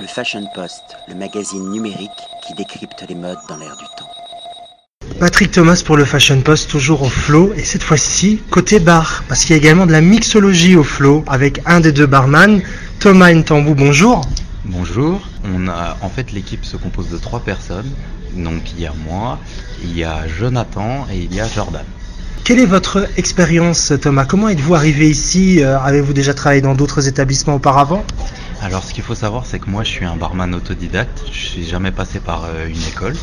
Le Fashion Post, le magazine numérique qui décrypte les modes dans l'air du temps. Patrick Thomas pour le Fashion Post, toujours au flow, et cette fois-ci côté bar, parce qu'il y a également de la mixologie au flow avec un des deux barman, Thomas Ntambou, bonjour. Bonjour, on a, en fait l'équipe se compose de trois personnes, donc il y a moi, il y a Jonathan et il y a Jordan. Quelle est votre expérience Thomas? Comment êtes-vous arrivé ici? Euh, Avez-vous déjà travaillé dans d'autres établissements auparavant? Alors ce qu'il faut savoir c'est que moi je suis un barman autodidacte, je suis jamais passé par euh, une école.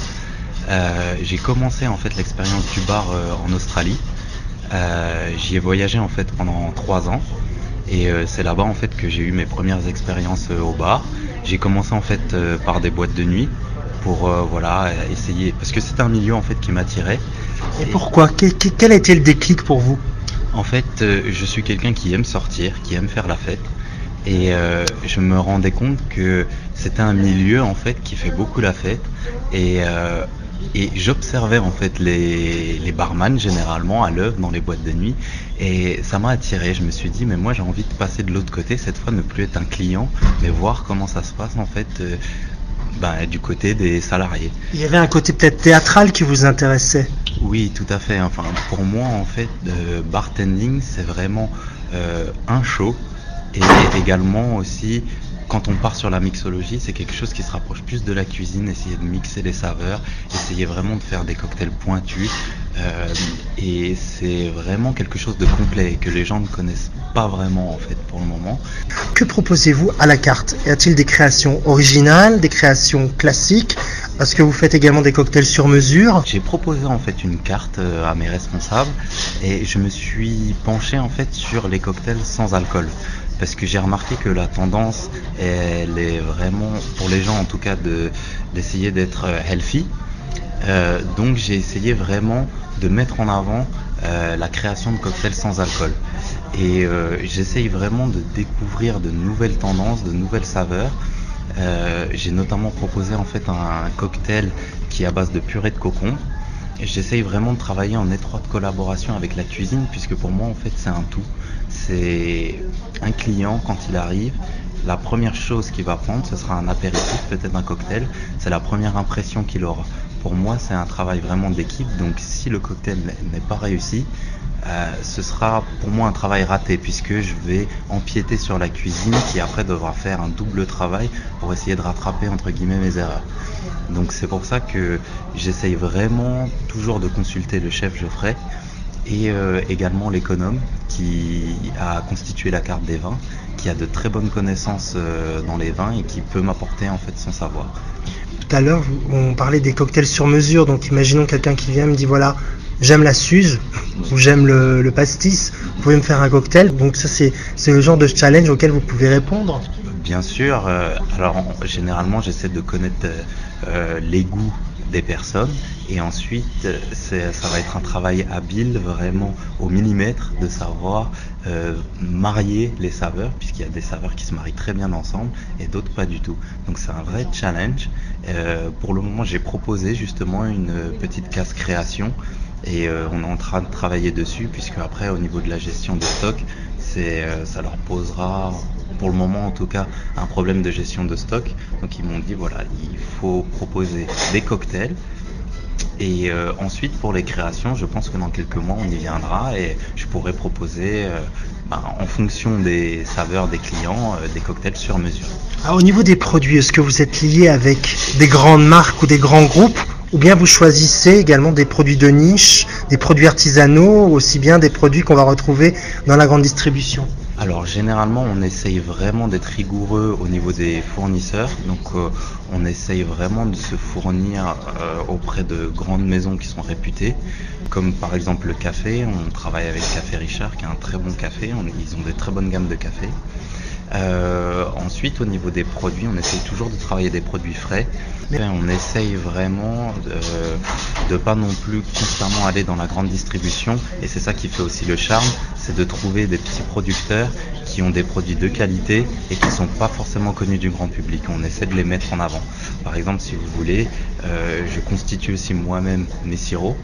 Euh, j'ai commencé en fait l'expérience du bar euh, en Australie. J'y ai voyagé en fait pendant trois ans et c'est là-bas en fait que j'ai eu mes premières expériences au bar. J'ai commencé en fait par des boîtes de nuit pour voilà essayer parce que c'était un milieu en fait qui m'attirait. Et pourquoi? Quel, a été le déclic pour vous? En fait, je suis quelqu'un qui aime sortir, qui aime faire la fête. Et euh, je me rendais compte que c'était un milieu en fait qui fait beaucoup la fête. Et, euh, et j'observais en fait les, les barman généralement à l'œuvre dans les boîtes de nuit. Et ça m'a attiré. Je me suis dit, mais moi j'ai envie de passer de l'autre côté, cette fois ne plus être un client, mais voir comment ça se passe en fait euh, ben, du côté des salariés. Il y avait un côté peut-être théâtral qui vous intéressait. Oui, tout à fait. Enfin, pour moi, en fait, euh, bartending, c'est vraiment euh, un show et également aussi, quand on part sur la mixologie, c'est quelque chose qui se rapproche plus de la cuisine, essayer de mixer les saveurs, essayer vraiment de faire des cocktails pointus. euh, et c'est vraiment quelque chose de complet et que les gens ne connaissent pas vraiment en fait pour le moment. Que proposez-vous à la carte? Y a-t-il des créations originales, des créations classiques? Est-ce que vous faites également des cocktails sur mesure? J'ai proposé en fait une carte euh, à mes responsables et je me suis penché en fait sur les cocktails sans alcool parce que j'ai remarqué que la tendance elle est vraiment pour les gens en tout cas de d'essayer d'être euh, healthy. Euh, donc j'ai essayé vraiment de mettre en avant euh, la création de cocktails sans alcool. Et j'essaye vraiment de découvrir de nouvelles tendances, de nouvelles saveurs. J'ai notamment proposé en fait un cocktail qui est à base de purée de cocon. J'essaye vraiment de travailler en étroite collaboration avec la cuisine puisque pour moi en fait c'est un tout. C'est un client quand il arrive, la première chose qu'il va prendre ce sera un apéritif, peut-être un cocktail. C'est la première impression qu'il aura. Pour moi c'est un travail vraiment d'équipe donc si le cocktail n'est pas réussi, euh, ce sera pour moi un travail raté puisque je vais empiéter sur la cuisine qui après devra faire un double travail pour essayer de rattraper entre guillemets mes erreurs. Donc c'est pour ça que j'essaye vraiment toujours de consulter le chef Geoffrey et euh, également l'économe qui a constitué la carte des vins, qui a de très bonnes connaissances euh, dans les vins et qui peut m'apporter en fait son savoir. Tout à l'heure, on parlait des cocktails sur mesure. Donc, imaginons quelqu'un qui vient me dit voilà, j'aime la suze ou j'aime le, pastis. Vous pouvez me faire un cocktail. Donc, ça, c'est le genre de challenge auquel vous pouvez répondre. Bien sûr, euh, alors en- généralement j'essaie de connaître euh, euh, les goûts des personnes et ensuite ça va être un travail habile vraiment au millimètre de savoir marier les saveurs puisqu'il y a des saveurs qui se marient très bien ensemble et d'autres pas du tout. Donc c'est un vrai challenge. Pour le moment j'ai proposé justement une petite case création et euh, on est en train de travailler dessus puisque après au niveau de la gestion des stocks euh, ça leur posera pour le moment en tout cas un problème de gestion de stock donc ils m'ont dit voilà il faut proposer des cocktails. Et euh, ensuite pour les créations je pense que dans quelques mois on y viendra et je pourrai proposer ben, en fonction des saveurs des clients des cocktails sur mesure. Alors, au niveau des produits, est-ce que vous êtes lié avec des grandes marques ou des grands groupes ou bien vous choisissez également des produits de niche, des produits artisanaux, aussi bien des produits qu'on va retrouver dans la grande distribution. Alors généralement on essaye vraiment d'être rigoureux au niveau des fournisseurs, donc euh, on essaye vraiment de se fournir euh, auprès de grandes maisons qui sont réputées, comme par exemple le café, on travaille avec Café Richard qui est un très bon café, ils ont des très bonnes gammes de café. Euh, ensuite au niveau des produits, on essaye toujours de travailler des produits frais. On essaye vraiment de, de pas non plus constamment aller dans la grande distribution et c'est ça qui fait aussi le charme, c'est de trouver des petits producteurs qui ont des produits de qualité et qui sont pas forcément connus du grand public. On essaie de les mettre en avant. Par exemple, si vous voulez, euh, je constitue aussi moi-même mes sirops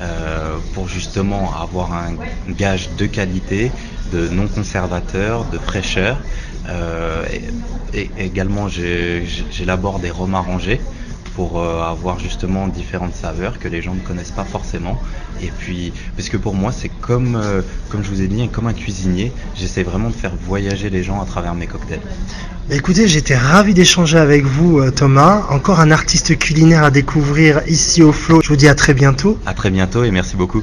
euh, pour justement avoir un gage de qualité, de non conservateur, de fraîcheur. Euh, et, et également, j'ai- j'élabore des rhums arrangés pour euh, avoir justement différentes saveurs que les gens ne connaissent pas forcément. Et puis, parce que pour moi, c'est comme, euh, comme je vous ai dit, comme un cuisinier, j'essaie vraiment de faire voyager les gens à travers mes cocktails. Bah, Écoutez, j'étais ravi d'échanger avec vous, euh, Thomas. Encore un artiste culinaire à découvrir ici au Flow. Je vous dis à très bientôt. À très bientôt et merci beaucoup.